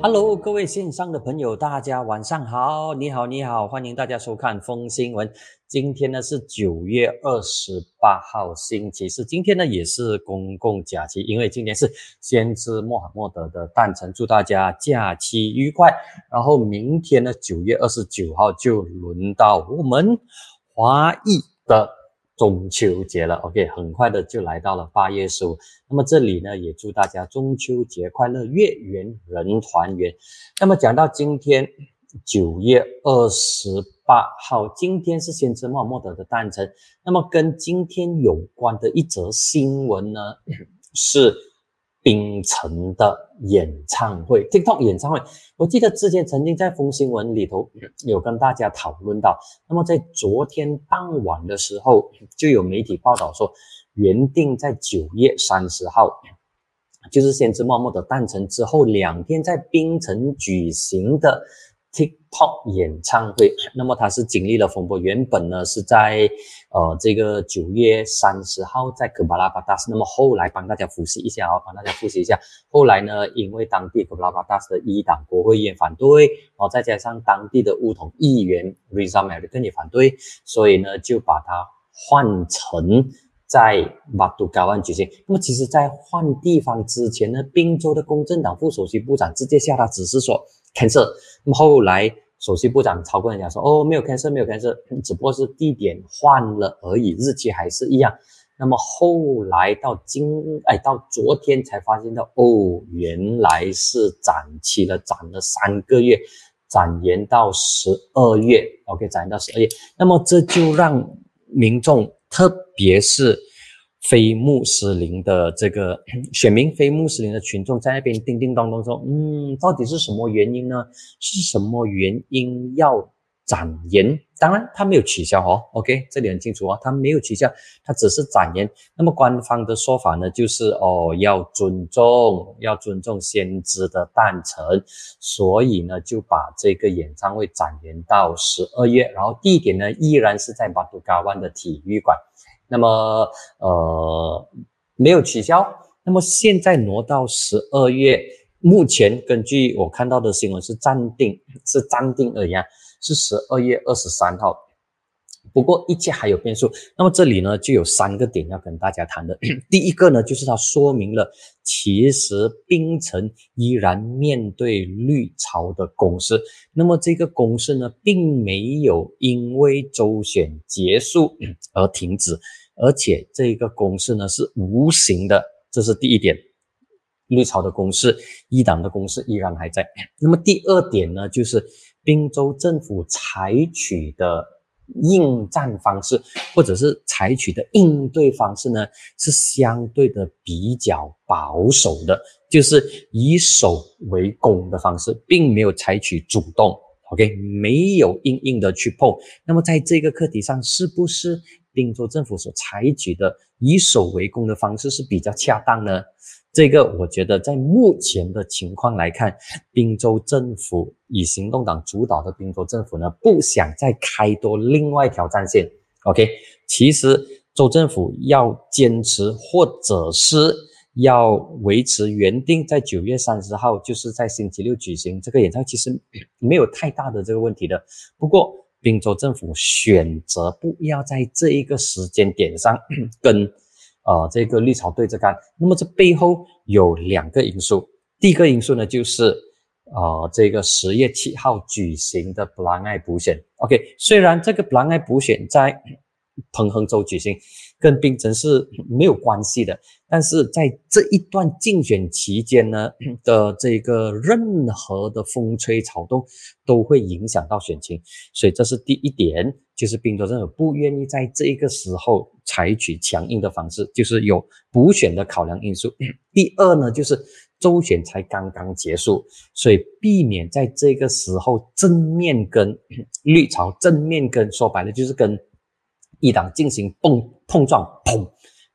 Hello，各位线上的朋友，大家晚上好！你好，你好，欢迎大家收看风新闻。今天呢是九月二十八号，星期四。今天呢也是公共假期，因为今天是先知穆罕默德的诞辰，祝大家假期愉快。然后明天呢，九月二十九号就轮到我们华裔的。中秋节了，OK，很快的就来到了八月十五。那么这里呢，也祝大家中秋节快乐，月圆人团圆。那么讲到今天九月二十八号，今天是先知穆罕默德的诞辰。那么跟今天有关的一则新闻呢，是。冰城的演唱会，TikTok 演唱会，我记得之前曾经在风新闻里头有跟大家讨论到。那么在昨天傍晚的时候，就有媒体报道说，原定在九月三十号，就是先知默默的诞辰之后两天，在冰城举行的。TikTok 演唱会，那么它是经历了风波，原本呢是在呃这个九月三十号在科巴拉巴达斯，那么后来帮大家复习一下啊，帮大家复习一下，后来呢因为当地科巴拉巴达斯的一党国会议员反对，然后再加上当地的乌统议员 Rizal Merican 也反对，所以呢就把它换成在马杜加湾举行。那么其实，在换地方之前呢，宾州的公正党副首席部长直接下达指示说。cancel，那么后来首席部长曹坤讲说，哦，没有 cancel，没有 cancel，只不过是地点换了而已，日期还是一样。那么后来到今，哎，到昨天才发现到，哦，原来是展期了，展了三个月，展延到十二月，OK，展延到十二月。那么这就让民众，特别是。非穆斯林的这个 选民，非穆斯林的群众在那边叮叮咚咚说：“嗯，到底是什么原因呢？是什么原因要展延？当然，他没有取消哦。OK，这里很清楚哦，他没有取消，他只是展延。那么官方的说法呢，就是哦，要尊重，要尊重先知的诞辰，所以呢，就把这个演唱会展延到十二月，然后地点呢，依然是在马杜嘎湾的体育馆。”那么，呃，没有取消。那么现在挪到十二月，目前根据我看到的新闻是暂定，是暂定而已啊，是十二月二十三号。不过一切还有变数。那么这里呢，就有三个点要跟大家谈的。第一个呢，就是它说明了，其实冰城依然面对绿潮的攻势。那么这个攻势呢，并没有因为周选结束 而停止，而且这个攻势呢是无形的，这是第一点。绿潮的攻势，一党的攻势依然还在。那么第二点呢，就是滨州政府采取的。应战方式，或者是采取的应对方式呢，是相对的比较保守的，就是以守为攻的方式，并没有采取主动。OK，没有硬硬的去碰。那么在这个课题上，是不是宾州政府所采取的以守为攻的方式是比较恰当呢？这个我觉得，在目前的情况来看，滨州政府以行动党主导的滨州政府呢，不想再开多另外一条战线。OK，其实州政府要坚持或者是要维持原定在九月三十号，就是在星期六举行这个演唱会，其实没有太大的这个问题的。不过，滨州政府选择不要在这一个时间点上 跟。呃，这个绿潮对着干，那么这背后有两个因素。第一个因素呢，就是呃，这个十月七号举行的布兰爱补选。OK，虽然这个布兰爱补选在 彭亨州举行，跟槟城是没有关系的，但是在这一段竞选期间呢的这个任何的风吹草动都会影响到选情，所以这是第一点。就是宾州政府不愿意在这个时候采取强硬的方式，就是有补选的考量因素。第二呢，就是周选才刚刚结束，所以避免在这个时候正面跟 绿潮正面跟说白了就是跟一党进行碰碰撞，砰，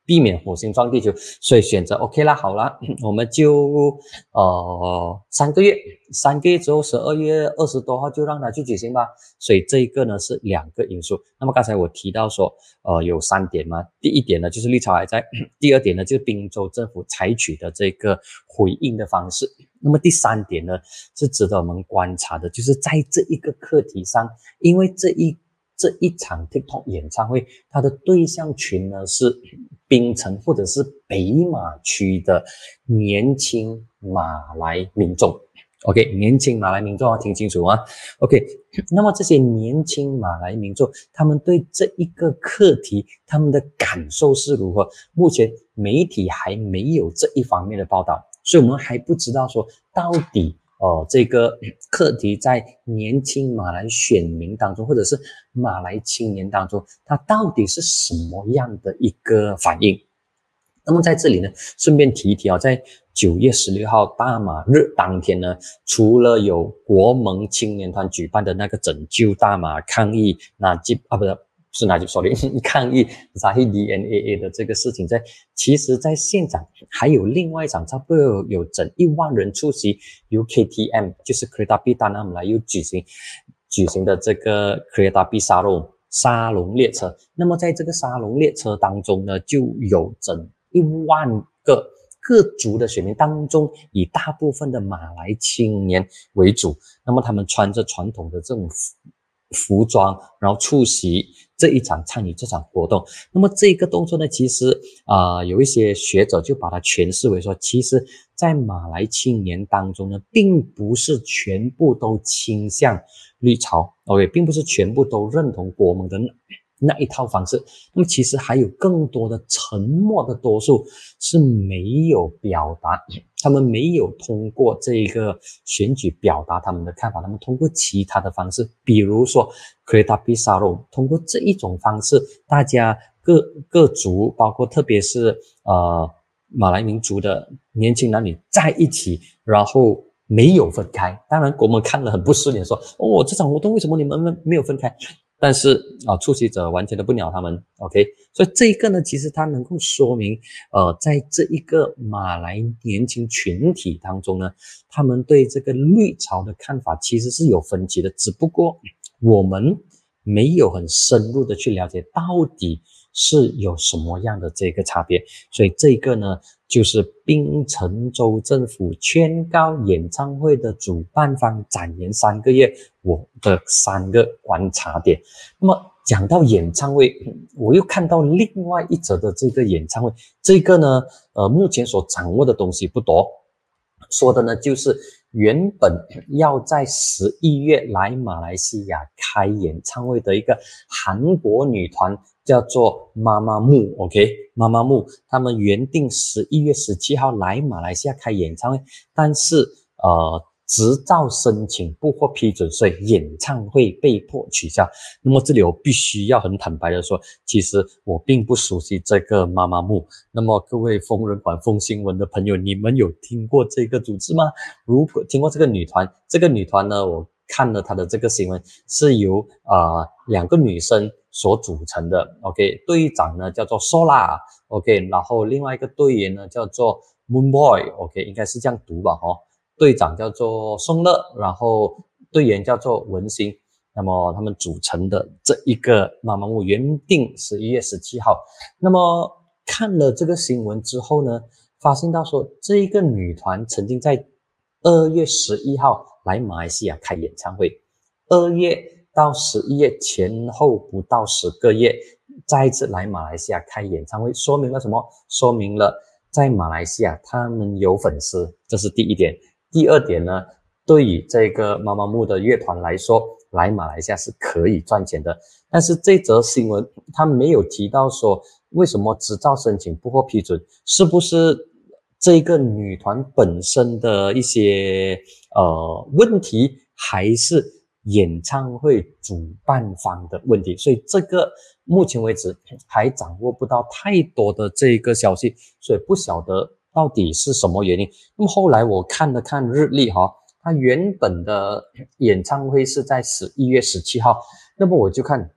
避免火星撞地球，所以选择 OK 啦，好了，我们就呃三个月，三个月之后十二月二十多号就让它去举行吧。所以这一个呢是两个因素。那么刚才我提到说，呃有三点嘛，第一点呢就是绿潮还在，第二点呢就是滨州政府采取的这个回应的方式。那么第三点呢是值得我们观察的，就是在这一个课题上，因为这一这一场 TikTok 演唱会，它的对象群呢是。槟城或者是北马区的年轻马来民众，OK，年轻马来民众要听清楚啊，OK，那么这些年轻马来民众，他们对这一个课题，他们的感受是如何？目前媒体还没有这一方面的报道，所以我们还不知道说到底。哦，这个课题在年轻马来选民当中，或者是马来青年当中，它到底是什么样的一个反应？那么在这里呢，顺便提一提啊，在九月十六号大马日当天呢，除了有国盟青年团举办的那个拯救大马抗议，那基啊不是。是哪就说的抗议 Zahid DNA 的这个事情，在其实，在现场还有另外一场，差不多有整一万人出席，由 KTM 就是 Kereta Api Tanah Melayu 举行举行的这个 Kereta Api 沙龙沙龙列车。那么在这个沙龙列车当中呢，就有整一万个各族的选民当中，以大部分的马来青年为主。那么他们穿着传统的这种服装，然后出席。这一场参与这场活动，那么这个动作呢，其实啊，有一些学者就把它诠释为说，其实，在马来青年当中呢，并不是全部都倾向绿潮，OK，并不是全部都认同国盟的。那一套方式，那么其实还有更多的沉默的多数是没有表达，他们没有通过这个选举表达他们的看法，他们通过其他的方式，比如说 Kereta p i s a r o 通过这一种方式，大家各各族，包括特别是呃马来民族的年轻男女在一起，然后没有分开。当然，国们看了很不顺眼，说哦，这场活动为什么你们没有分开？但是啊，出席者完全都不鸟他们，OK，所以这一个呢，其实它能够说明，呃，在这一个马来年轻群体当中呢，他们对这个绿潮的看法其实是有分歧的，只不过我们没有很深入的去了解到底。是有什么样的这个差别？所以这一个呢，就是槟城州政府宣告演唱会的主办方展延三个月，我的三个观察点。那么讲到演唱会，我又看到另外一则的这个演唱会，这个呢，呃，目前所掌握的东西不多，说的呢就是原本要在十一月来马来西亚开演唱会的一个韩国女团。叫做妈妈木，OK，妈妈木，他们原定十一月十七号来马来西亚开演唱会，但是呃，执照申请不获批准，所以演唱会被迫取消。那么这里我必须要很坦白的说，其实我并不熟悉这个妈妈木。那么各位疯人馆疯新闻的朋友，你们有听过这个组织吗？如果听过这个女团，这个女团呢，我看了她的这个新闻，是由啊两个女生。所组成的，OK，队长呢叫做 Sola，OK，然后另外一个队员呢叫做 Moon Boy，OK，应该是这样读吧，哈，队长叫做宋乐，然后队员叫做文心，那么他们组成的这一个妈妈木原定十一月十七号，那么看了这个新闻之后呢，发现到说这一个女团曾经在二月十一号来马来西亚开演唱会，二月。到十一月前后不到十个月，再次来马来西亚开演唱会，说明了什么？说明了在马来西亚他们有粉丝，这是第一点。第二点呢，对于这个妈妈木的乐团来说，来马来西亚是可以赚钱的。但是这则新闻他没有提到说为什么执照申请不获批准，是不是这个女团本身的一些呃问题，还是？演唱会主办方的问题，所以这个目前为止还掌握不到太多的这个消息，所以不晓得到底是什么原因。那么后来我看了看日历哈，它原本的演唱会是在十一月十七号，那么我就看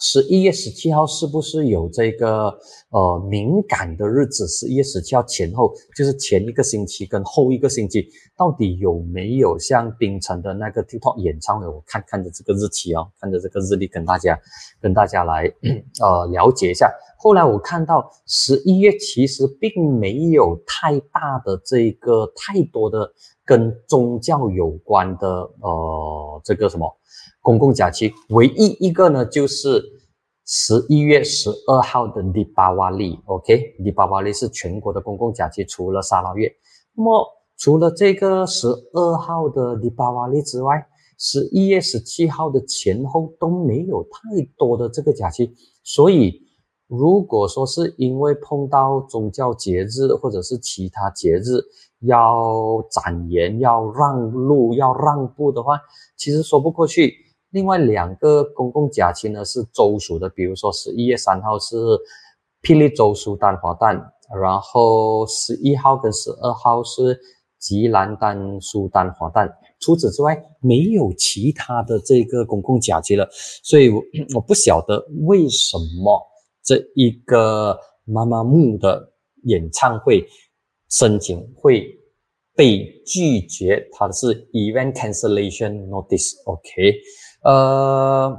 十一月十七号是不是有这个呃敏感的日子？十一月十七号前后，就是前一个星期跟后一个星期，到底有没有像冰城的那个 TikTok 演唱会？我看看着这个日期哦，看着这个日历，跟大家跟大家来呃了解一下。后来我看到十一月其实并没有太大的这个太多的跟宗教有关的呃这个什么。公共假期唯一一个呢，就是十一月十二号的迪巴瓦利。OK，迪巴瓦利是全国的公共假期，除了沙拉月。那么除了这个十二号的迪巴瓦利之外，十一月十七号的前后都没有太多的这个假期。所以，如果说是因为碰到宗教节日或者是其他节日要展延、要让路、要让步的话，其实说不过去。另外两个公共假期呢是周属的，比如说十一月三号是霹雳州苏丹华诞，然后十一号跟十二号是吉兰丹苏丹华诞。除此之外，没有其他的这个公共假期了。所以我不晓得为什么这一个妈妈木的演唱会申请会被拒绝，它是 event cancellation notice，OK。呃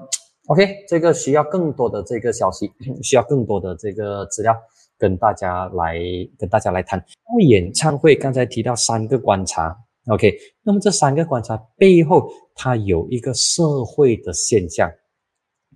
，OK，这个需要更多的这个消息，需要更多的这个资料跟大家来跟大家来谈。演唱会刚才提到三个观察，OK，那么这三个观察背后，它有一个社会的现象，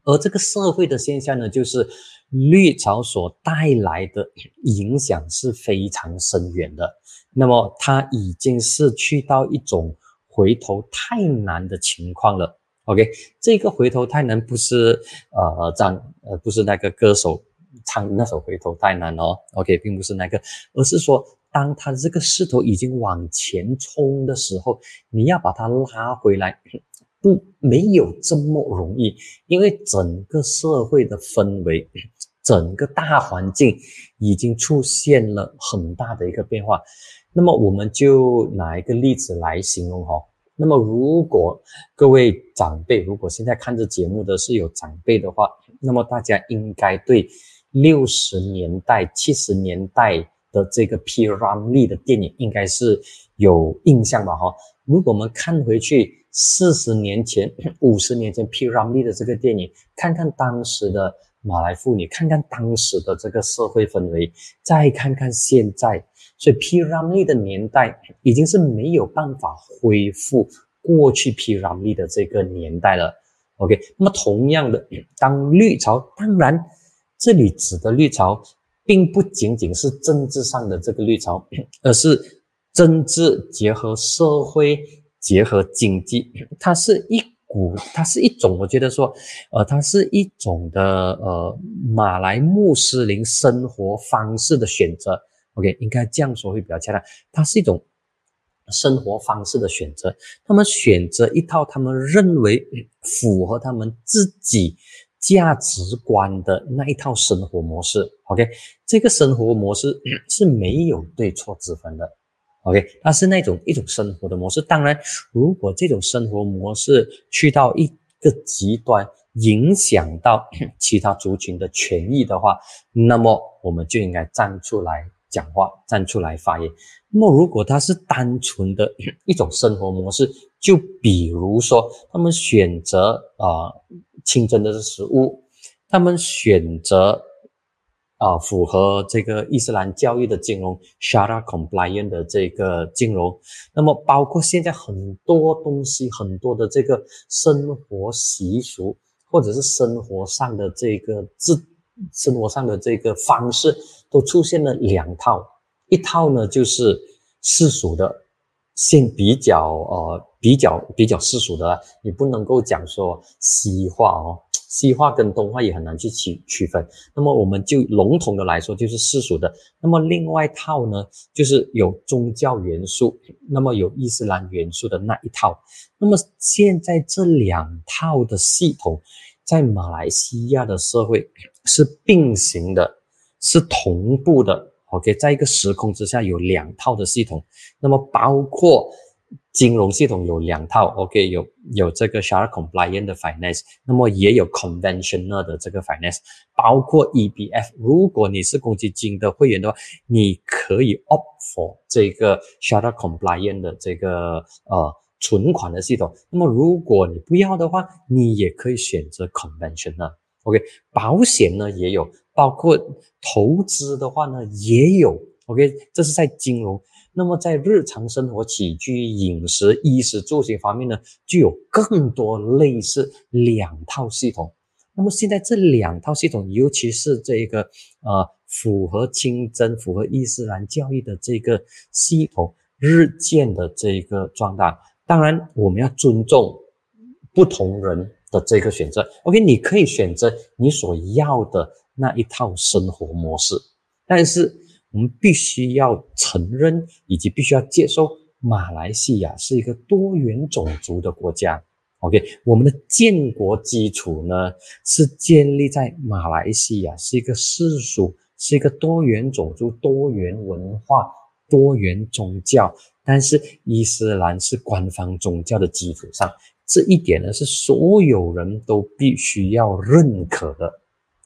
而这个社会的现象呢，就是绿潮所带来的影响是非常深远的。那么它已经是去到一种回头太难的情况了。OK，这个回头太难不是呃张呃不是那个歌手唱那首回头太难哦。OK，并不是那个，而是说当他这个势头已经往前冲的时候，你要把它拉回来，不没有这么容易，因为整个社会的氛围，整个大环境已经出现了很大的一个变化。那么我们就拿一个例子来形容哈。那么，如果各位长辈，如果现在看着节目的是有长辈的话，那么大家应该对六十年代、七十年代的这个 P. Ramlee 的电影应该是有印象吧？哈，如果我们看回去四十年前、五十年前 P. Ramlee 的这个电影，看看当时的马来妇女，看看当时的这个社会氛围，再看看现在。所以 P. Ramlee 的年代已经是没有办法恢复过去 P. Ramlee 的这个年代了。OK，那么同样的，当绿潮，当然这里指的绿潮，并不仅仅是政治上的这个绿潮，而是政治结合社会结合经济，它是一股，它是一种，我觉得说，呃，它是一种的呃马来穆斯林生活方式的选择。OK，应该这样说会比较恰当。它是一种生活方式的选择，他们选择一套他们认为符合他们自己价值观的那一套生活模式。OK，这个生活模式是没有对错之分的。OK，它是那种一种生活的模式。当然，如果这种生活模式去到一个极端，影响到其他族群的权益的话，那么我们就应该站出来。讲话站出来发言。那么，如果他是单纯的 一种生活模式，就比如说，他们选择啊清真的食物，他们选择啊符合这个伊斯兰教育的金融 Sharia compliant 的这个金融，那么包括现在很多东西，很多的这个生活习俗，或者是生活上的这个自生活上的这个方式。都出现了两套，一套呢就是世俗的，现比较呃比较比较世俗的，你不能够讲说西化哦，西化跟东化也很难去区区分。那么我们就笼统的来说，就是世俗的。那么另外一套呢，就是有宗教元素，那么有伊斯兰元素的那一套。那么现在这两套的系统，在马来西亚的社会是并行的。是同步的，OK，在一个时空之下有两套的系统，那么包括金融系统有两套，OK，有有这个 Sharia compliant 的 finance，那么也有 conventional 的这个 finance，包括 EBF。如果你是公积金的会员的话，你可以 opt for 这个 Sharia compliant 的这个呃存款的系统。那么如果你不要的话，你也可以选择 conventional。OK，保险呢也有，包括投资的话呢也有。OK，这是在金融。那么在日常生活起居、饮食、衣食住行方面呢，就有更多类似两套系统。那么现在这两套系统，尤其是这个呃符合清真、符合伊斯兰教义的这个系统，日渐的这个壮大。当然，我们要尊重不同人的这个选择。OK，你可以选择你所要的那一套生活模式，但是。我们必须要承认，以及必须要接受，马来西亚是一个多元种族的国家。OK，我们的建国基础呢是建立在马来西亚是一个世俗，是一个多元种族、多元文化、多元宗教，但是伊斯兰是官方宗教的基础上，这一点呢是所有人都必须要认可的。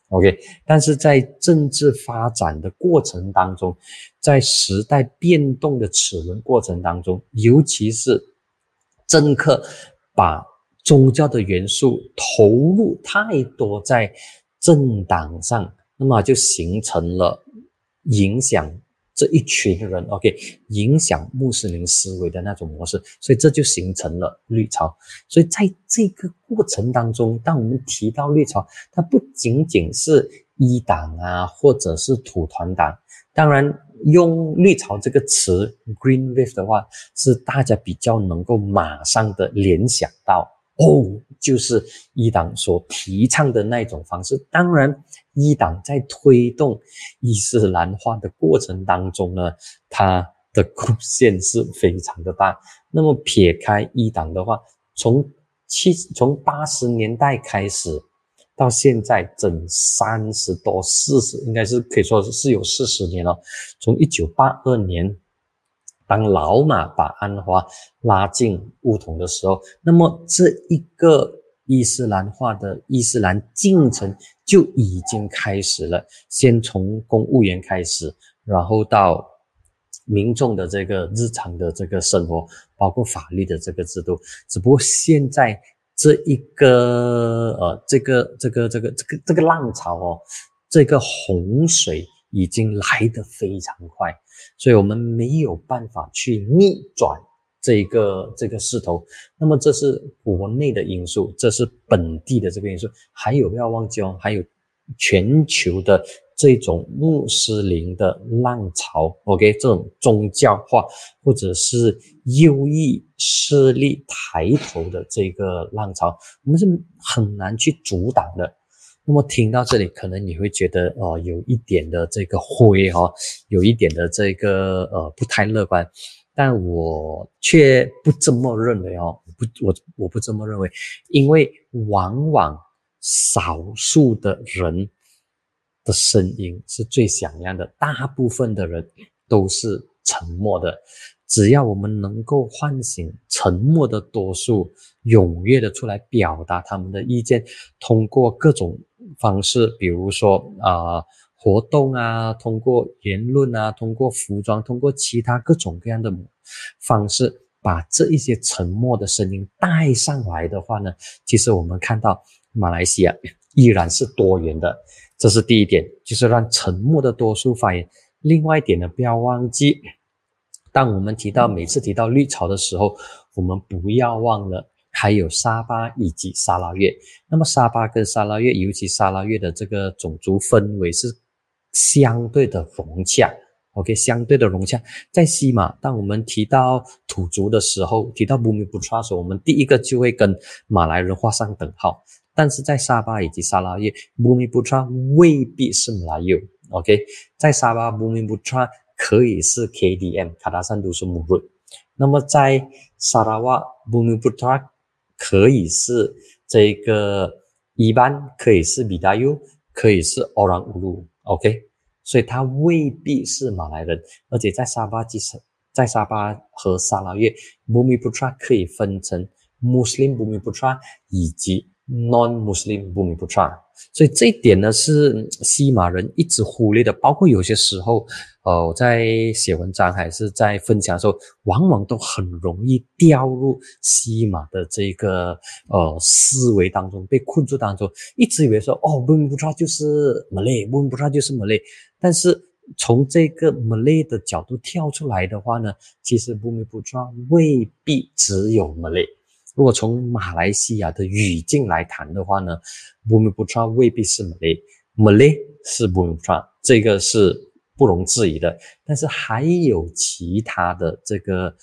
OK，但是在政治发展的过程当中，在时代变动的齿轮过程当中，尤其是政客把宗教的元素投入太多在政党上，那么就形成了影响。这一群人，OK，影响穆斯林思维的那种模式，所以这就形成了绿潮。所以在这个过程当中，当我们提到绿潮，它不仅仅是一党啊，或者是土团党。当然，用绿潮这个词 （Green Wave） 的话，是大家比较能够马上的联想到。哦，就是一党所提倡的那种方式。当然，一党在推动伊斯兰化的过程当中呢，它的贡献是非常的大。那么，撇开一党的话，从七从八十年代开始到现在，整三十多、四十，应该是可以说是有四十年了。从一九八二年。当老马把安华拉进梧桐的时候，那么这一个伊斯兰化的伊斯兰进程就已经开始了。先从公务员开始，然后到民众的这个日常的这个生活，包括法律的这个制度。只不过现在这一个呃，这个这个这个这个这个浪潮哦，这个洪水已经来得非常快。所以我们没有办法去逆转这个这个势头，那么这是国内的因素，这是本地的这个因素，还有不要忘记哦，还有全球的这种穆斯林的浪潮，OK，这种宗教化或者是右翼势力抬头的这个浪潮，我们是很难去阻挡的。那么听到这里，可能你会觉得哦，有一点的这个灰哈，有一点的这个呃不太乐观，但我却不这么认为哦，不，我我不这么认为，因为往往少数的人的声音是最响亮的，大部分的人都是沉默的。只要我们能够唤醒沉默的多数，踊跃的出来表达他们的意见，通过各种方式，比如说啊活动啊，通过言论啊，通过服装，通过其他各种各样的方式，把这一些沉默的声音带上来的话呢，其实我们看到马来西亚 依然是多元的，这是第一点，就是让沉默的多数发言。另外一点呢，不要忘记。当我们提到每次提到绿潮的时候，我们不要忘了还有沙巴以及沙拉越。那么沙巴跟沙拉越，尤其沙拉越的这个种族氛围是相对的融洽。OK，相对的融洽。在西马，当我们提到土族的时候，提到布米布查时候，我们第一个就会跟马来人画上等号。但是在沙巴以及沙拉越，布米布查未必是马来人。OK，在沙巴布米布查。可以是 KDM 卡达山都是穆瑞，那么在沙拉瓦布米布塔可以是这个一般可以是米达尤，可以是奥朗乌鲁，OK，所以他未必是马来人，而且在沙巴基层在沙巴和沙拉越，Bumiputra 可以分成 Muslim Bumiputra 以及 Non-Muslim Bumiputra。所以这一点呢，是西马人一直忽略的。包括有些时候，呃，我在写文章还是在分享的时候，往往都很容易掉入西马的这个呃思维当中，被困住当中，一直以为说，哦，Bumiputra 就是 Malay，Bumiputra 就是马来但是。从这个马来的角度跳出来的话呢，其实不眠不辍未必只有马来。如果从马来西亚的语境来谈的话呢，Bumiputra 未必是 Malay，Malay 是 Bumiputra，这个是不容置疑的。但是还有其他的这个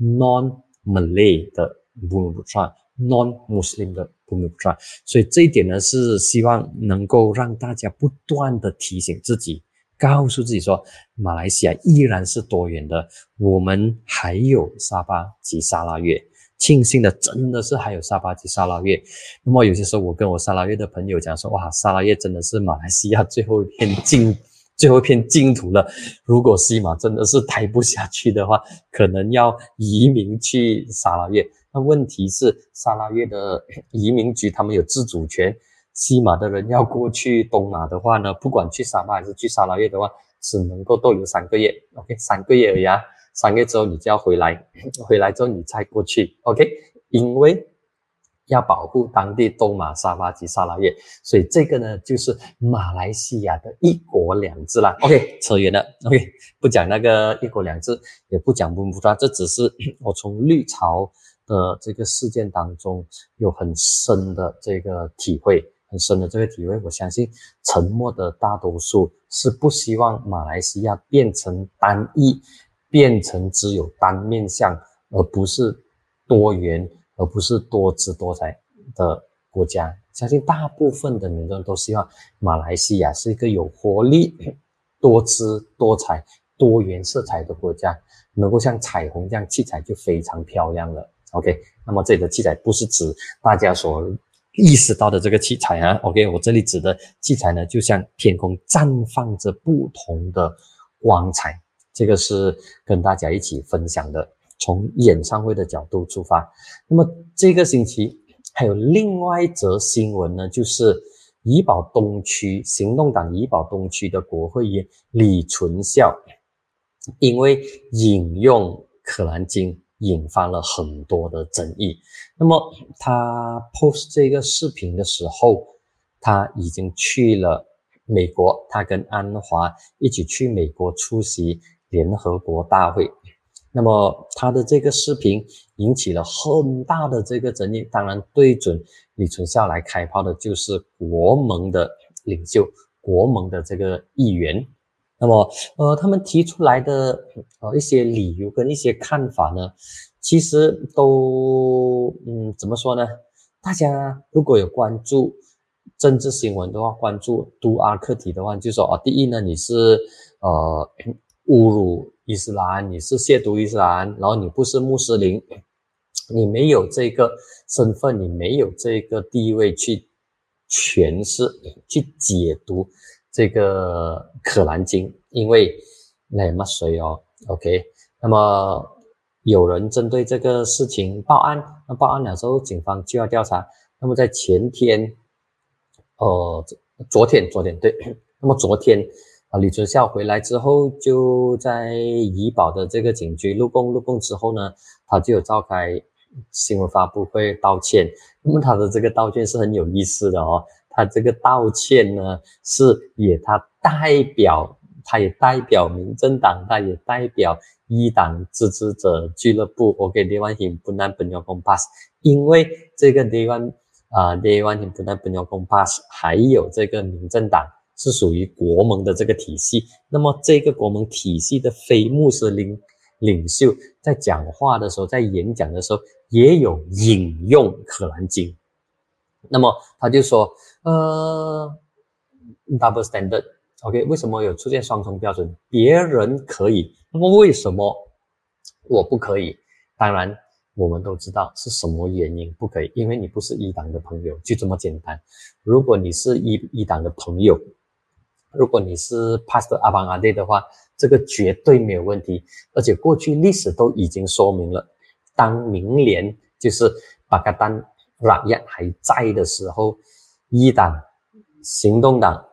Non-Malay 的 Bumiputra，Non-Muslim 的 Bumiputra，所以这一点呢是希望能够让大家不断的提醒自己。告诉自己说，马来西亚依然是多元的，我们还有沙巴及沙拉越。庆幸的真的是还有沙巴及沙拉越。那么有些时候我跟我沙拉越的朋友讲说，哇，沙拉越真的是马来西亚最后一片净 最后一片净土了。如果西马真的是待不下去的话，可能要移民去沙拉越。那问题是沙拉越的移民局他们有自主权。西马的人要过去东马的话呢，不管去沙巴还是去沙拉越的话，只能够逗留三个月。OK，三个月而已啊，三个月之后你就要回来，回来之后你再过去。OK，因为要保护当地东马、沙巴及沙拉越，所以这个呢就是马来西亚的一国两制啦。OK，扯远了。OK，不讲那个一国两制，也不讲不不抓，这只是 我从绿潮的这个事件当中有很深的这个体会。很深的这个体会，我相信沉默的大多数是不希望马来西亚变成单一，变成只有单面相，而不是多元，而不是多姿多彩的国家。相信大部分的民众都希望马来西亚是一个有活力、多姿多彩、多元色彩的国家，能够像彩虹这样七彩就非常漂亮了。OK，那么这里的七彩不是指大家所。意识到的这个器材啊，OK，我这里指的器材呢，就像天空绽放着不同的光彩，这个是跟大家一起分享的。从演唱会的角度出发，那么这个星期还有另外一则新闻呢，就是怡保东区行动党怡保东区的国会议员李存孝，因为引用《可兰经》。引发了很多的争议。那么他 post 这个视频的时候，他已经去了美国，他跟安华一起去美国出席联合国大会。那么他的这个视频引起了很大的这个争议，当然对准李存孝来开炮的就是国盟的领袖，国盟的这个议员。那么，呃，他们提出来的呃一些理由跟一些看法呢，其实都，嗯，怎么说呢？大家如果有关注政治新闻的话，关注都阿课题的话，就说啊，第一呢，你是呃侮辱伊斯兰，你是亵渎伊斯兰，然后你不是穆斯林，你没有这个身份，你没有这个地位去诠释、去解读。这个《可兰经》，因为那么谁哦，OK，那么有人针对这个事情报案，那报案了之后，警方就要调查。那么在前天，呃，昨天，昨天对，那么昨天啊，李春孝回来之后，就在怡保的这个警局录供，录供之后呢，他就有召开新闻发布会道歉。那么他的这个道歉是很有意思的哦。他这个道歉呢，是也他代表，他也代表民政党，他也代表一党支持者俱乐部。OK，台湾人不难本有公 pass，因为这个台湾啊，台湾人不难本有公 pass，还有这个民政党是属于国盟的这个体系。那么这个国盟体系的非穆斯林领袖在讲话的时候，在演讲的时候，也有引用《可兰经》。那么他就说。呃，double standard，OK，为什么有出现双重标准？别人可以，那么为什么我不可以？当然，我们都知道是什么原因不可以，因为你不是一党的朋友，就这么简单。如果你是一一党的朋友，如果你是 Pastor 阿邦阿弟的话，这个绝对没有问题。而且过去历史都已经说明了，当明年就是巴格丹拉亚还在的时候，一党、行动党、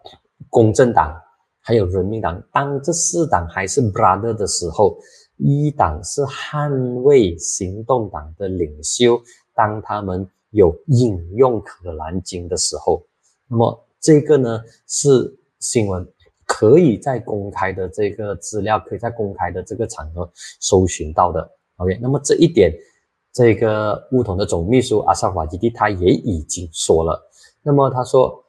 公正党还有人民党，当这四党还是 brother 的时候，一党是捍卫行动党的领袖。当他们有引用《可兰经》的时候，那么这个呢是新闻可以在公开的这个资料，可以在公开的这个场合搜寻到的。OK，那么这一点，这个乌统的总秘书阿萨法基蒂他也已经说了。那么他说，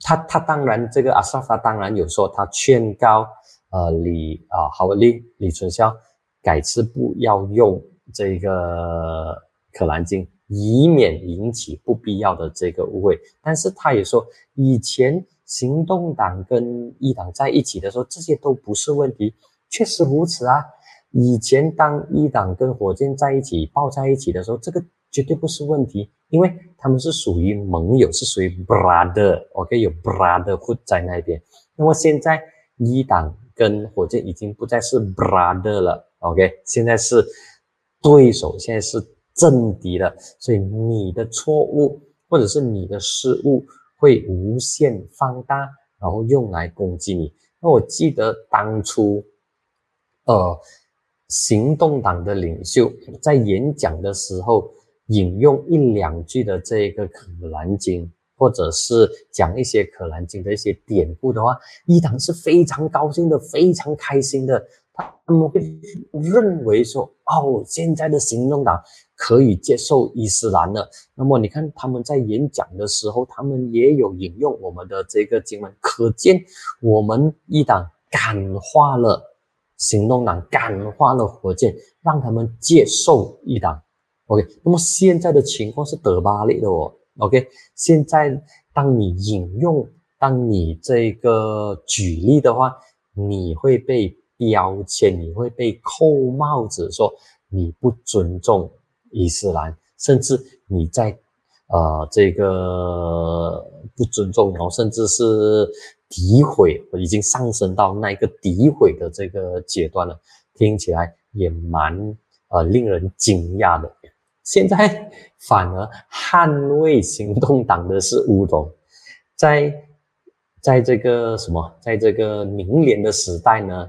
他他当然这个阿萨法当然有说，他劝告呃李啊郝文丽李春霄改次不要用这个《可兰经》。以免引起不必要的这个误会，但是他也说，以前行动党跟一党在一起的时候，这些都不是问题，确实如此啊。以前当一党跟火箭在一起抱在一起的时候，这个绝对不是问题，因为他们是属于盟友，是属于 brother，OK，有 brother 在那边。那么现在一党跟火箭已经不再是 brother 了，OK，现在是对手，现在是。政敌了，所以你的错误或者是你的失误会无限放大，然后用来攻击你。那我记得当初，呃，行动党的领袖在演讲的时候引用一两句的这个《可兰经》，或者是讲一些《可兰经》的一些典故的话，一党是非常高兴的，非常开心的。他们会认为说，哦，现在的行动党可以接受伊斯兰的。那么你看他们在演讲的时候，他们也有引用我们的这个经文，可见我们一党感化了行动党，感化了火箭，让他们接受一党。OK，那么现在的情况是德巴利的哦。OK，现在当你引用，当你这个举例的话，你会被。标签你会被扣帽子，说你不尊重伊斯兰，甚至你在呃这个不尊重，然后甚至是诋毁，已经上升到那一个诋毁的这个阶段了，听起来也蛮呃令人惊讶的。现在反而捍卫行动党的是乌统，在在这个什么，在这个明年的时代呢？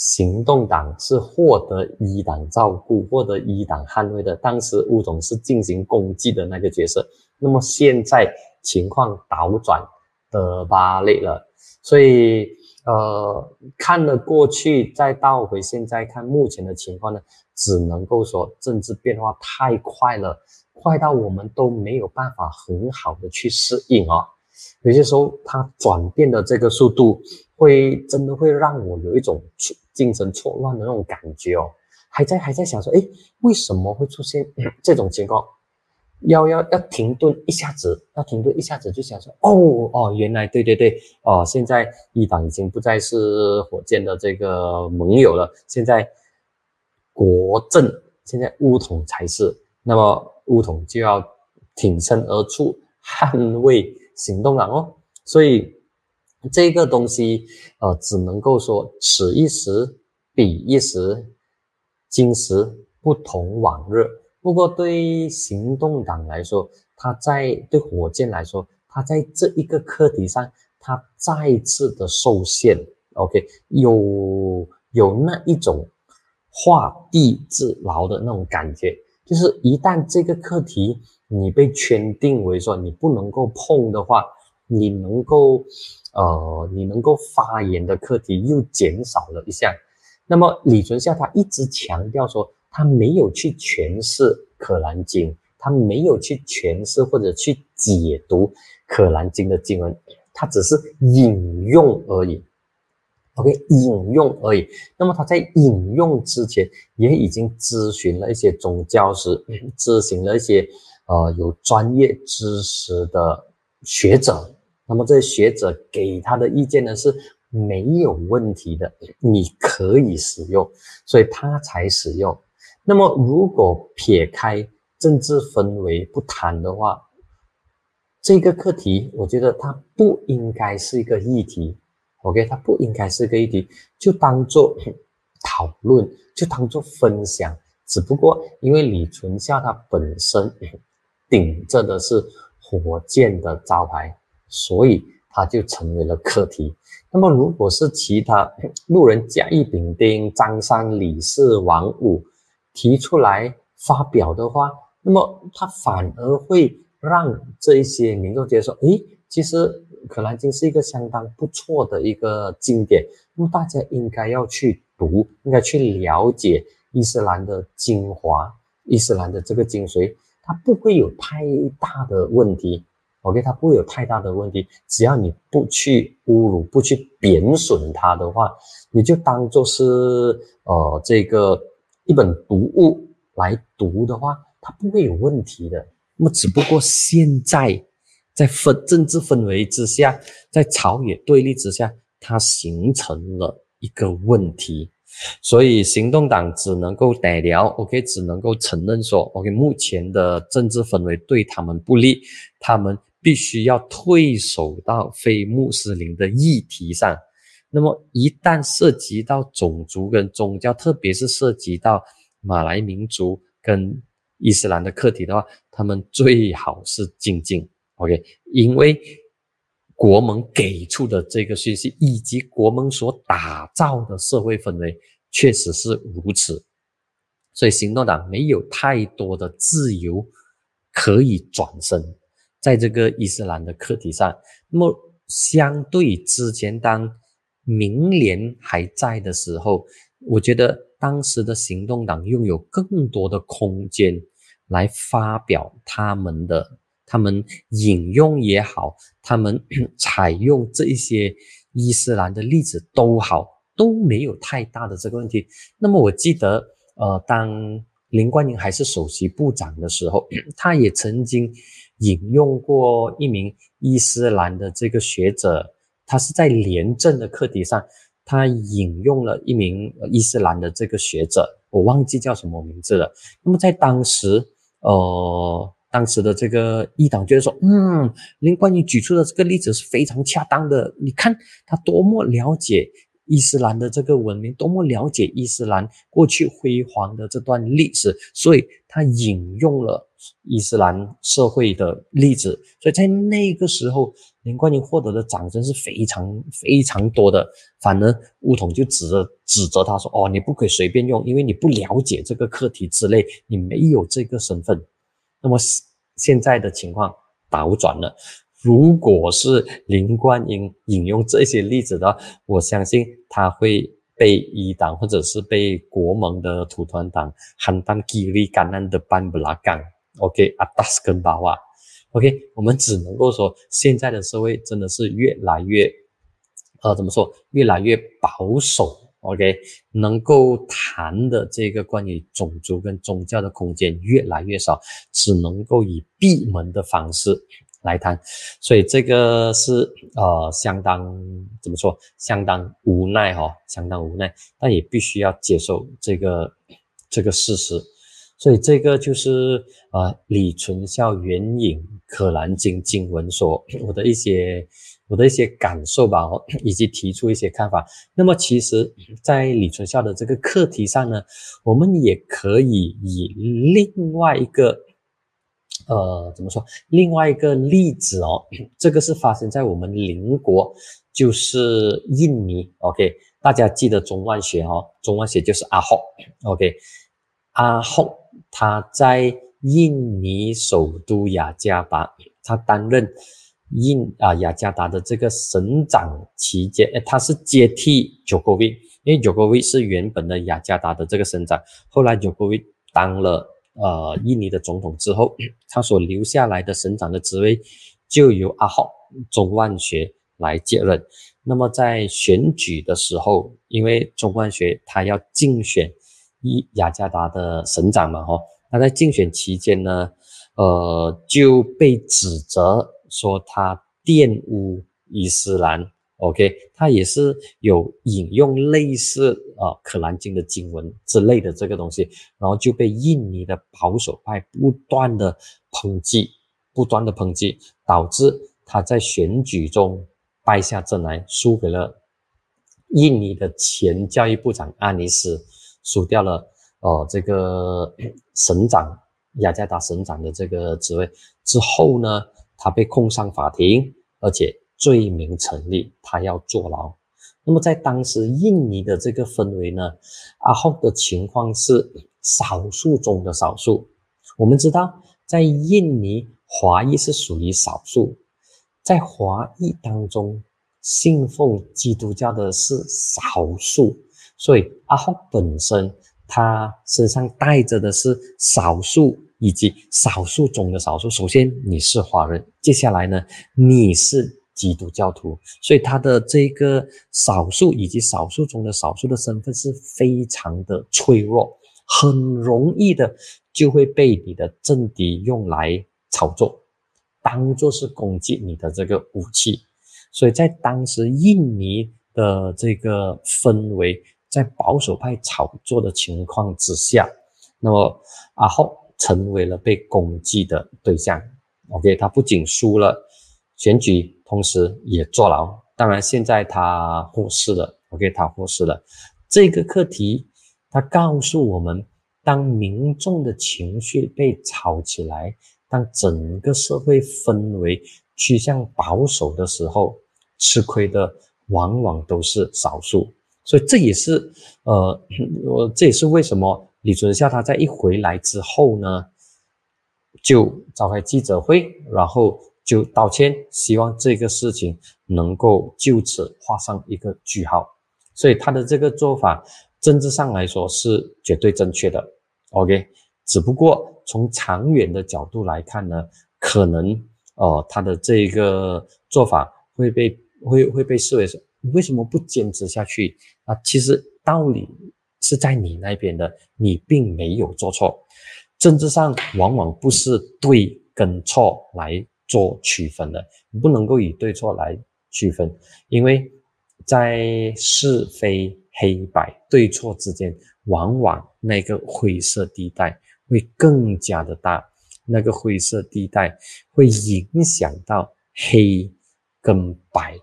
行动党是获得一党照顾、获得一党捍卫的。当时乌总是进行攻击的那个角色，那么现在情况倒转的巴累了。所以，呃，看了过去，再倒回现在看目前的情况呢，只能够说政治变化太快了，快到我们都没有办法很好的去适应啊。有些时候它转变的这个速度，会真的会让我有一种。精神错乱的那种感觉哦，还在还在想说，哎，为什么会出现 这种情况？要要要停顿一下子，要停顿一下子，就想说，哦哦，原来对对对，哦，现在一党已经不再是火箭的这个盟友了，现在国政，现在乌统才是，那么乌统就要挺身而出，捍卫行动了哦，所以。这个东西，呃，只能够说此一时，彼一时，今时不同往日。不过对行动党来说，他在对火箭来说，他在这一个课题上，他再次的受限。OK，有有那一种画地自牢的那种感觉，就是一旦这个课题你被圈定为说你不能够碰的话，你能够。呃，你能够发言的课题又减少了一项。那么李存孝他一直强调说，他没有去诠释《可兰经》，他没有去诠释或者去解读《可兰经》的经文，他只是引用而已。OK，引用而已。那么他在引用之前，也已经咨询了一些宗教师，咨询了一些呃有专业知识的学者。那么这些学者给他的意见呢是没有问题的，你可以使用，所以他才使用。那么如果撇开政治氛围不谈的话，这个课题我觉得它不应该是一个议题。OK，它不应该是一个议题，就当做讨论，就当做分享。只不过因为李存孝他本身顶着的是火箭的招牌，所以他就成为了课题。那么如果是其他路人甲乙丙丁张三李四王五提出来发表的话，那么他反而会让这一些民众觉得说，诶，其实。《可兰经》是一个相当不错的一个经典，那么大家应该要去读，应该去了解伊斯兰的精华，伊斯兰的这个精髓，它不会有太大的问题。OK，它不会有太大的问题，只要你不去侮辱、不去贬损它的话，你就当做是呃这个一本读物来读的话，它不会有问题的。那么只不过现在。在分政治氛围之下，在朝野对立之下，它形成了一个问题，所以行动党只能够代聊，OK，只能够承认说，OK，目前的政治氛围对他们不利，他们必须要退守到非穆斯林的议题上。那么一旦涉及到种族跟宗教，特别是涉及到马来民族跟伊斯兰的课题的话，他们最好是静静。OK，因为国盟给出的这个信息，以及国盟所打造的社会氛围，确实是如此，所以行动党没有太多的自由可以转身，在这个伊斯兰的课题上。那么，相对之前当明联还在的时候，我觉得当时的行动党拥有更多的空间来发表他们的。他们引用也好，他们 采用这一些伊斯兰的例子都好，都没有太大的这个问题。那么我记得，呃，当林冠英还是首席部长的时候，他也曾经引用过一名伊斯兰的这个学者，他是在廉政的课题上，他引用了一名伊斯兰的这个学者，我忘记叫什么名字了。那么在当时，呃。当时的这个一党觉得说，嗯，林冠英举出的这个例子是非常恰当的。你看他多么了解伊斯兰的这个文明，多么了解伊斯兰过去辉煌的这段历史，所以他引用了伊斯兰社会的例子。所以在那个时候，林冠英获得的掌声是非常非常多的。反而乌统就指着指责他说，哦，你不可以随便用，因为你不了解这个课题之类，你没有这个身份。那么现在的情况倒转了，如果是林冠英引用这些例子的话，我相信他会被一党或者是被国盟的土团党喊当吉利橄榄的班布拉港。OK，阿达斯跟巴瓦。OK，我们只能够说，现在的社会真的是越来越，呃，怎么说，越来越保守。OK，能够谈的这个关于种族跟宗教的空间越来越少，只能够以闭门的方式来谈，所以这个是呃相当怎么说，相当无奈哈，相当无奈，但也必须要接受这个这个事实，所以这个就是呃李存孝援引《可兰经》经文所 我的一些。我的一些感受吧，以及提出一些看法。那么，其实，在李存孝的这个课题上呢，我们也可以以另外一个，呃，怎么说？另外一个例子哦，这个是发生在我们邻国，就是印尼。OK，大家记得中万学哦，中万学就是阿訇。OK，阿訇他在印尼首都雅加达，他担任。印啊雅加达的这个省长期间，哎，他是接替 Jokowi，因为 Jokowi 是原本的雅加达的这个省长，后来 Jokowi 当了呃印尼的总统之后，他所留下来的省长的职位就由阿訇钟万学来接任。那么在选举的时候，因为钟万学他要竞选伊雅加达的省长嘛，哈，他在竞选期间呢，呃就被指责。说他玷污伊斯兰，OK，他也是有引用类似啊《可兰经》的经文之类的这个东西，然后就被印尼的保守派不断的抨击，不断的抨击，导致他在选举中败下阵来，输给了印尼的前教育部长阿尼斯输掉了哦这个省长雅加达省长的这个职位之后呢，他被控上法庭，而且罪名成立，他要坐牢。那么在当时印尼的这个氛围呢，阿后的情况是少数中的少数。我们知道，在印尼华裔是属于少数，在华裔当中。信奉基督教的是少数，所以阿訇本身他身上带着的是少数以及少数中的少数。首先你是华人，接下来呢你是基督教徒，所以他的这个少数以及少数中的少数的身份是非常的脆弱，很容易的就会被你的政敌用来炒作，当做是攻击你的这个武器。所以在当时印尼的这个氛围，在保守派炒作的情况之下，那么阿后成为了被攻击的对象。OK，他不仅输了选举，同时也坐牢。当然，现在他获释了。OK，他获释了。这个课题，他告诉我们：当民众的情绪被炒起来，当整个社会氛围，趋向保守的时候，吃亏的往往都是少数，所以这也是呃，我这也是为什么李存孝他在一回来之后呢，就召开记者会，然后就道歉，希望这个事情能够就此画上一个句号。所以他的这个做法，政治上来说是绝对正确的。OK，只不过从长远的角度来看呢，可能。哦，他的这个做法会被会会被视为是，你为什么不坚持下去啊？其实道理是在你那边的，你并没有做错。政治上往往不是对跟错来做区分的，你不能够以对错来区分，因为在是非黑白对错之间，往往那个灰色地带会更加的大。那个灰色地带会影响到黑跟白，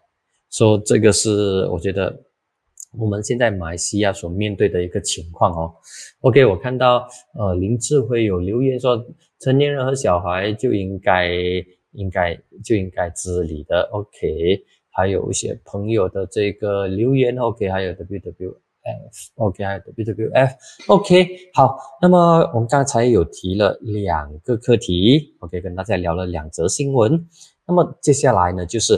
说这个是我觉得我们现在马来西亚所面对的一个情况哦。OK，我看到呃林志辉有留言说，成年人和小孩就应该应该就应该自理的。OK，还有一些朋友的这个留言，OK，还有 WW。F，OK，还有 WWF，OK，好，那么我们刚才有提了两个课题，OK，跟大家聊了两则新闻，那么接下来呢，就是，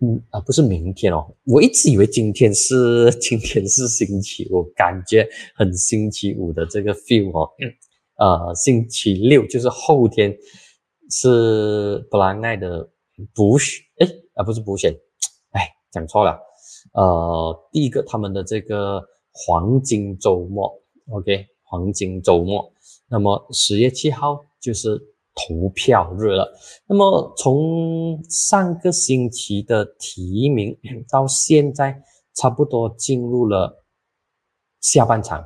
嗯啊，不是明天哦，我一直以为今天是今天是星期五，感觉很星期五的这个 feel 哦，呃，星期六就是后天是布兰奈的补选，哎，啊不是补选，哎，讲错了。呃，第一个他们的这个黄金周末，OK，黄金周末，那么十月七号就是投票日了。那么从上个星期的提名 到现在，差不多进入了下半场。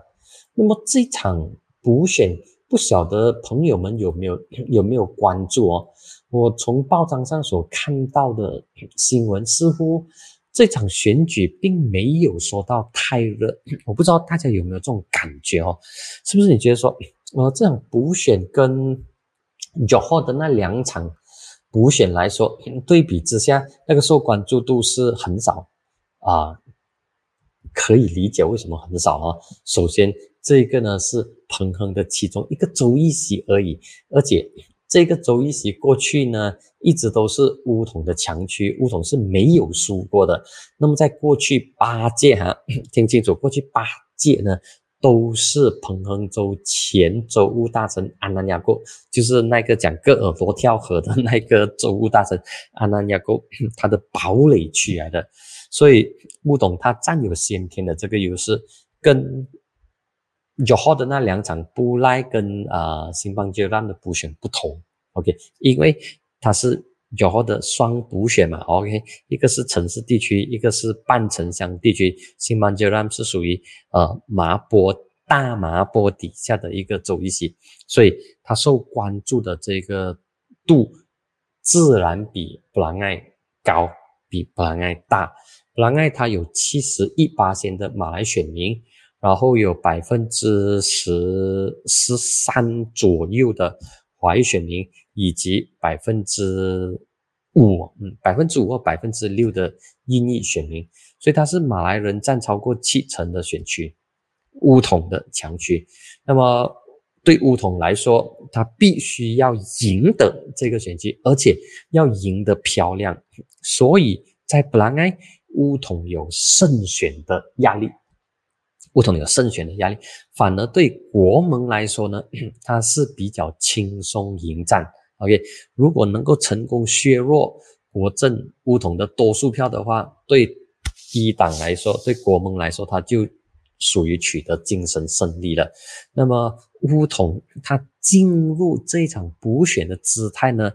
那么这场补选，不晓得朋友们有没有 有没有关注哦？我从报章上所看到的新闻，似乎。这场选举并没有说到太热，我不知道大家有没有这种感觉哦？是不是你觉得说，呃，这场补选跟九号的那两场补选来说，对比之下，那个受关注度是很少啊？可以理解为什么很少啊？首先，这个呢是彭亨的其中一个州议席而已，而且。这个州议席过去呢，一直都是乌统的强区，乌统是没有输过的。那么在过去八届哈，听清楚，过去八届呢，都是彭亨州前州务大臣安南亚国，就是那个讲戈尔佛跳河的那个州务大臣 安南亚国，他的堡垒区来的。所以乌统他占有先天的这个优势，跟。九号的那两场布赖跟啊新邦杰兰的补选不同，OK，因为他是九号的双补选嘛，OK，一个是城市地区，一个是半城乡地区，新邦杰兰是属于呃麻波大麻波底下的一个州一席，所以它受关注的这个度自然比布兰爱高，比布兰爱大。布兰埃他有七十一八千的马来选民，然后有百分之十十三左右的华裔选民，以及百分之五，嗯，百分之五或百分之六的印裔选民，所以他是马来人占超过七成的选区，乌统的强区。那么对乌统来说，他必须要赢得这个选区，而且要赢得漂亮。所以在布兰埃，乌统有胜选的压力，乌统有胜选的压力。反而对国盟来说呢，它是比较轻松迎战。OK，如果能够成功削弱国政乌统的多数票的话，对一党来说，对国盟来说，他就属于取得精神胜利了。那么乌统他进入这场补选的姿态呢，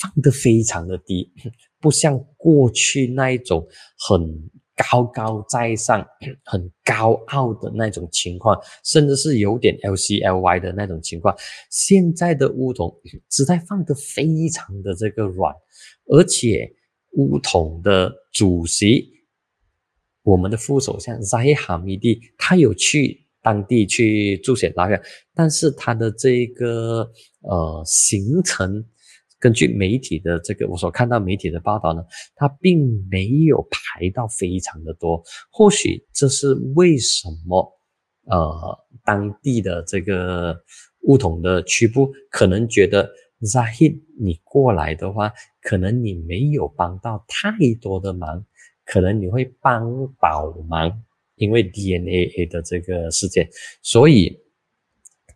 放得非常的低，不像过去那一种很。高高在上、很高傲的那种情况，甚至是有点 L C L Y 的那种情况。现在的乌统姿态放得非常的这个软，而且乌统的主席，我们的副首相扎伊哈米蒂，他有去当地去助选拉票，但是他的这个呃行程。根据媒体的这个，我所看到媒体的报道呢，他并没有排到非常的多。或许这是为什么？呃，当地的这个乌统的区部可能觉得 Zahi 你过来的话，可能你没有帮到太多的忙，可能你会帮倒忙，因为 DNA 的这个事件，所以。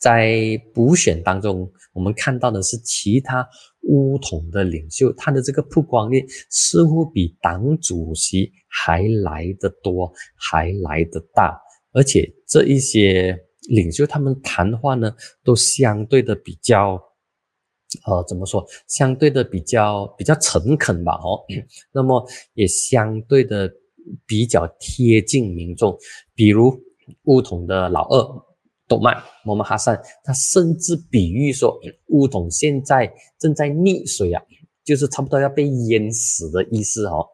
在补选当中，我们看到的是其他乌统的领袖，他的这个曝光率似乎比党主席还来得多，还来得大。而且这一些领袖，他们谈话呢，都相对的比较，呃，怎么说？相对的比较比较诚恳吧？哦，那么也相对的比较贴近民众，比如乌统的老二。多曼摩曼哈桑，他甚至比喻说，乌统现在正在溺水啊，就是差不多要被淹死的意思哦。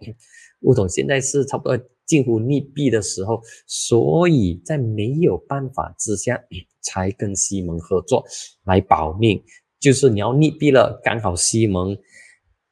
乌统现在是差不多近乎溺毙的时候，所以在没有办法之下，才跟西蒙合作来保命。就是你要溺毙了，刚好西蒙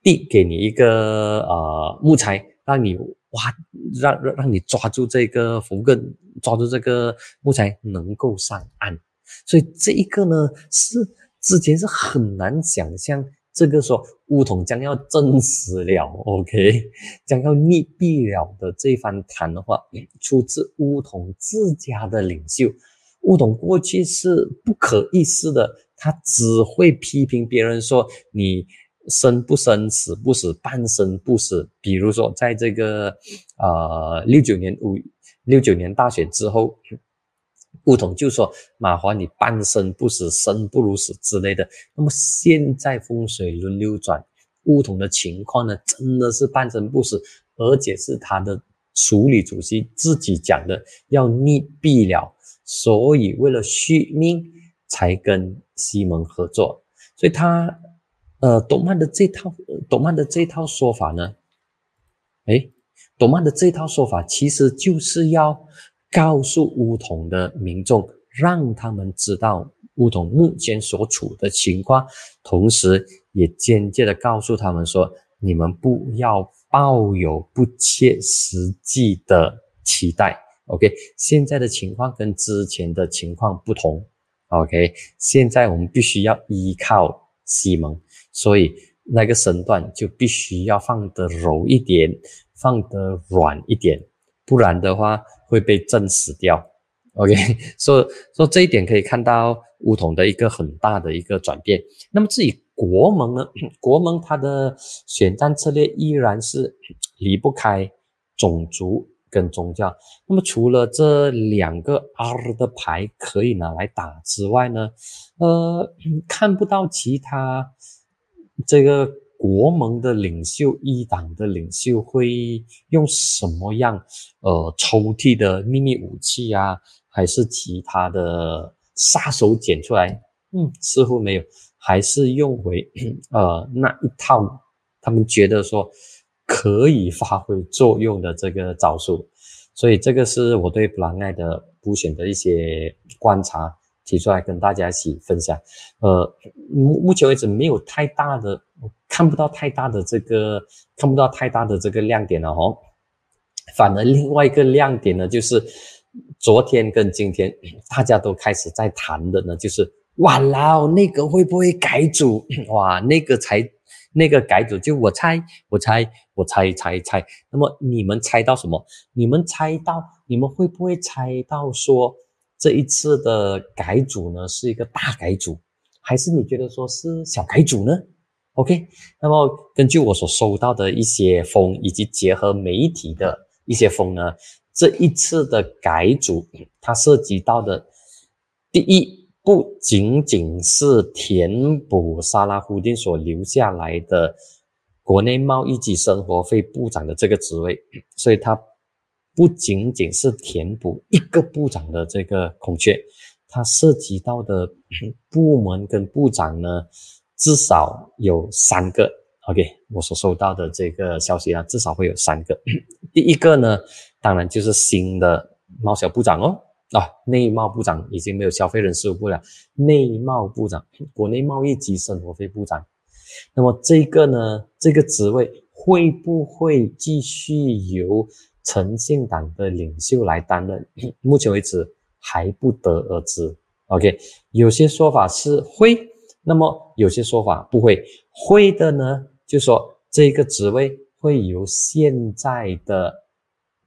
递给你一个呃木材，让你。哇，让让让你抓住这个福根，抓住这个木材能够上岸，所以这一个呢是之前是很难想象，这个说乌统将要证实了，OK，将要溺毙了的这番谈话，出自乌统自家的领袖。乌统过去是不可一世的，他只会批评别人说你。生不生，死不死，半生不死。比如说，在这个呃六九年五六九年大选之后，乌统就说马华你半生不死，生不如死之类的。那么现在风水轮流转，乌统的情况呢，真的是半生不死，而且是他的署理主席自己讲的要逆毙了，所以为了续命才跟西蒙合作，所以他。呃，朵曼的这套，朵曼的这套说法呢，哎，朵曼的这套说法其实就是要告诉乌统的民众，让他们知道乌统目前所处的情况，同时也间接的告诉他们说，你们不要抱有不切实际的期待。OK，现在的情况跟之前的情况不同。OK，现在我们必须要依靠西蒙。所以那个身段就必须要放得柔一点，放得软一点，不然的话会被震死掉。OK，所以说这一点可以看到乌统的一个很大的一个转变。那么至于国盟呢？国盟它的选战策略依然是离不开种族跟宗教。那么除了这两个 R 的牌可以拿来打之外呢，呃，看不到其他。这个国盟的领袖、一党的领袖会用什么样呃抽屉的秘密武器啊，还是其他的杀手锏出来？嗯，似乎没有，还是用回呃那一套他们觉得说可以发挥作用的这个招数。所以这个是我对布兰爱的补选的一些观察，提出来跟大家一起分享。呃，目目前为止没有太大的，看不到太大的这个，看不到太大的这个亮点了哦。反而另外一个亮点呢，就是昨天跟今天 大家都开始在谈的呢，就是哇啦，那个会不会改组？哇，那个才。那个改组就我猜，我猜，我猜猜猜。那么你们猜到什么？你们猜到，你们会不会猜到说这一次的改组呢是一个大改组，还是你觉得说是小改组呢？OK，那么根据我所收到的一些风，以及结合媒体的一些风呢，这一次的改组它涉及到的第一。不仅仅是填补沙拉胡丁所留下来的国内贸易及生活费部长的这个职位，所以它不仅仅是填补一个部长的这个空缺，它涉及到的部门跟部长呢，至少有三个。OK，我所收到的这个消息啊，至少会有三个。第一个呢，当然就是新的贸小部长哦。啊，内贸部长已经没有消费人事务部了，内贸部长，国内贸易及生活费部长。那么这个呢，这个职位会不会继续由诚信党的领袖来担任？目前为止还不得而知。OK，有些说法是会，那么有些说法不会。会的呢，就说这个职位会由现在的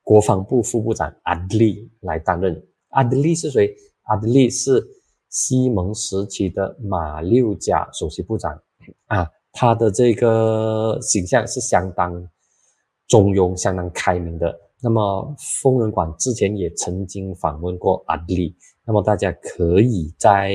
国防部副部长阿德利来担任。阿德利是谁？阿德利是西蒙时期的马六甲首席部长啊，他的这个形象是相当中庸、相当开明的。那么疯人馆之前也曾经访问过阿利，那么大家可以在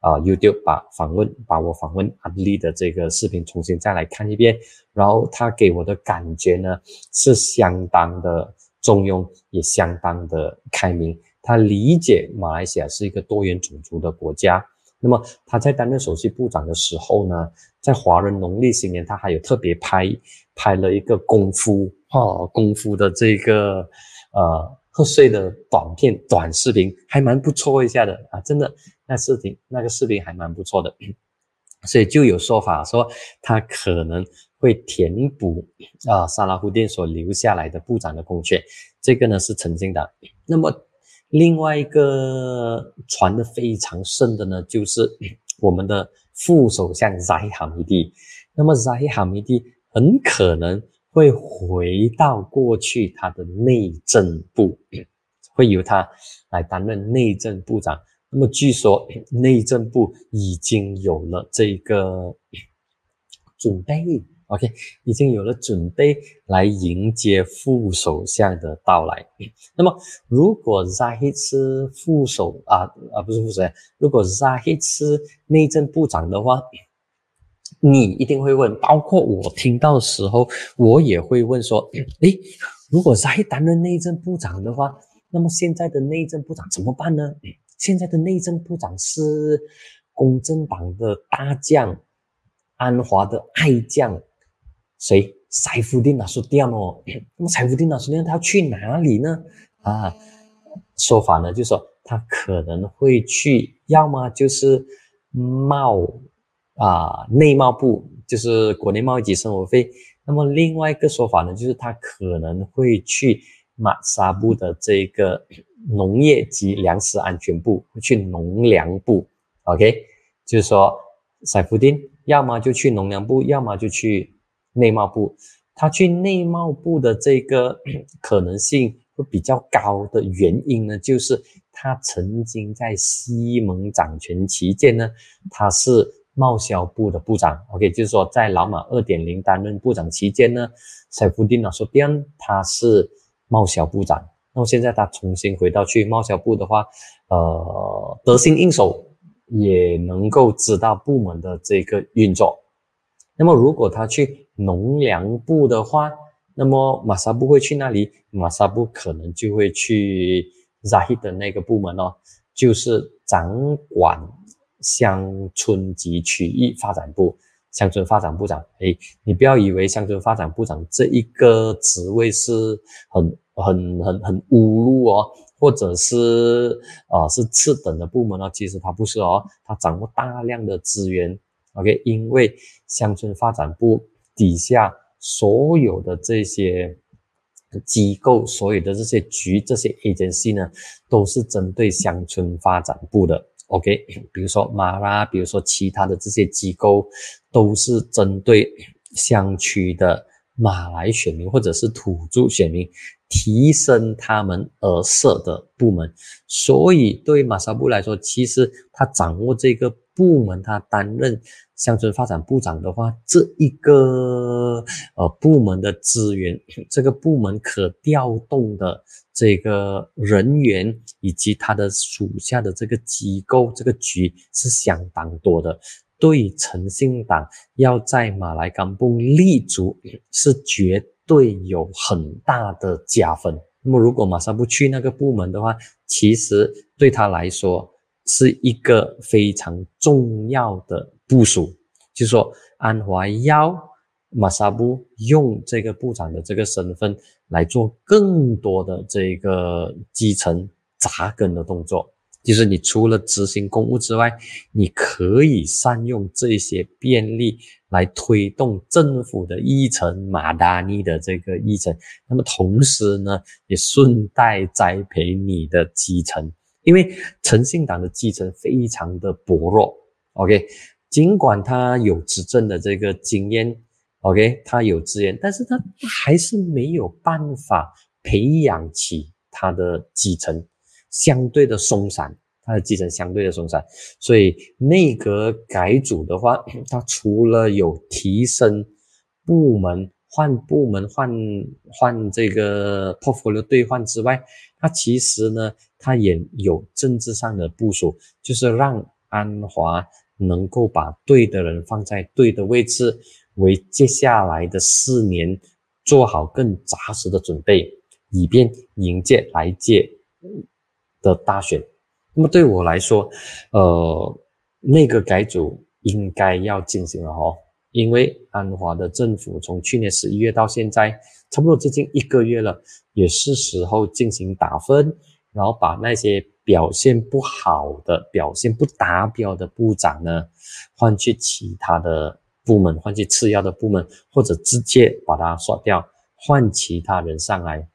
啊 YouTube 把访问、把我访问阿利的这个视频重新再来看一遍，然后他给我的感觉呢是相当的中庸，也相当的开明。他理解马来西亚是一个多元种族的国家。那么他在担任首席部长的时候呢，在华人农历新年，他还有特别拍拍了一个功夫哦功夫的这个呃贺岁的短片短视频，还蛮不错一下的啊，真的那视频那个视频还蛮不错的。所以就有说法说他可能会填补啊沙拉胡店所留下来的部长的空缺，这个呢是曾经的。那么。另外一个传的非常盛的呢，就是我们的副首相扎希哈米蒂。那么扎希哈米蒂很可能会回到过去他的内政部，会由他来担任内政部长。那么据说内政部已经有了这个准备。OK，已经有了准备来迎接副首相的到来。那么，如果 Zahid 是副首啊啊，不是副首相，如果 Zahid 是内政部长的话，你一定会问，包括我听到的时候，我也会问说，诶，如果再担任内政部长的话，那么现在的内政部长怎么办呢？现在的内政部长是公正党的大将，安华的爱将。谁？塞夫丁纳苏迪哦，那么塞夫丁纳苏迪他要去哪里呢？啊，说法呢，就说他可能会去，要么就是贸啊内贸部，就是国内贸易及生活费。那么另外一个说法呢，就是他可能会去马沙布的这个农业及粮食安全部，去农粮部。OK，就是说塞夫丁要么就去农粮部，要么就去。内贸部，他去内贸部的这个可能性会比较高的原因呢，就是他曾经在西蒙掌权期间呢，他是贸销部的部长。OK，就是说在老马二点零担任部长期间呢，塞夫丁老说边他是贸销部长。那么现在他重新回到去贸销部的话，呃，得心应手，也能够知道部门的这个运作。那么如果他去农粮部的话，那么马萨布会去那里，马萨布可能就会去 Zaid 的那个部门哦，就是掌管乡村及区域发展部。乡村发展部长。哎，你不要以为乡村发展部长这一个职位是很很很很侮辱哦，或者是啊是次等的部门呢？其实他不是哦，他掌握大量的资源。OK，因为乡村发展部底下所有的这些机构、所有的这些局、这些 agency 呢，都是针对乡村发展部的。OK，比如说马拉，比如说其他的这些机构，都是针对乡区的马来选民或者是土著选民提升他们而设的部门。所以对马萨布来说，其实他掌握这个部门，他担任。乡村发展部长的话，这一个呃部门的资源，这个部门可调动的这个人员，以及他的属下的这个机构、这个局是相当多的，对诚信党要在马来甘布立足 是绝对有很大的加分。那么如果马上不去那个部门的话，其实对他来说。是一个非常重要的部署，就是说安华要马萨布用这个部长的这个身份来做更多的这个基层扎根的动作。就是你除了执行公务之外，你可以善用这些便利来推动政府的议程、马达尼的这个议程。那么同时呢，也顺带栽培你的基层。因为诚信党的基层非常的薄弱，OK，尽管他有执政的这个经验，OK，他有资源，但是他还是没有办法培养起他的基层，相对的松散，他的基层相对的松散，所以内阁改组的话，他除了有提升部门。换部门、换换这个 portfolio 兑换之外，它其实呢，他也有政治上的部署，就是让安华能够把对的人放在对的位置，为接下来的四年做好更扎实的准备，以便迎接来届的大选。那么对我来说，呃，那个改组应该要进行了哦。因为安华的政府从去年十一月到现在，差不多接近一个月了，也是时候进行打分，然后把那些表现不好的、表现不达标的部长呢，换去其他的部门，换去次要的部门，或者直接把它刷掉，换其他人上来，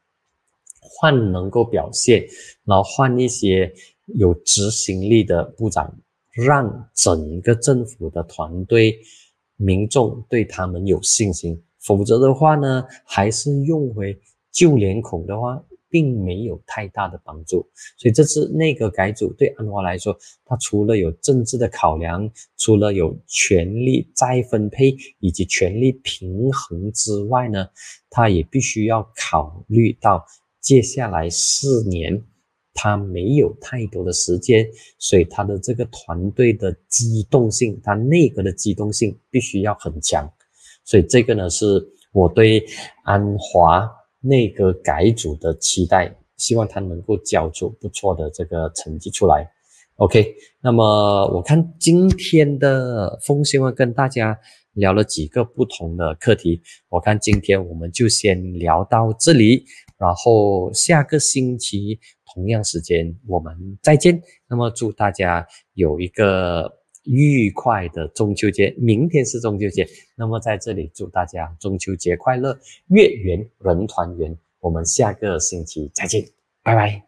换能够表现，然后换一些有执行力的部长，让整个政府的团队。民众对他们有信心，否则的话呢，还是用回旧脸孔的话，并没有太大的帮助。所以这次内阁改组对安华来说，他除了有政治的考量，除了有权力再分配以及权力平衡之外呢，他也必须要考虑到接下来四年。他没有太多的时间，所以他的这个团队的机动性，他内阁的机动性必须要很强。所以这个呢，是我对安华内阁改组的期待，希望他能够交出不错的这个成绩出来。OK，那么我看今天的风新闻跟大家聊了几个不同的课题，我看今天我们就先聊到这里，然后下个星期。同样时间，我们再见。那么祝大家有一个愉快的中秋节。明天是中秋节，那么在这里祝大家中秋节快乐，月圆人团圆。我们下个星期再见，拜拜。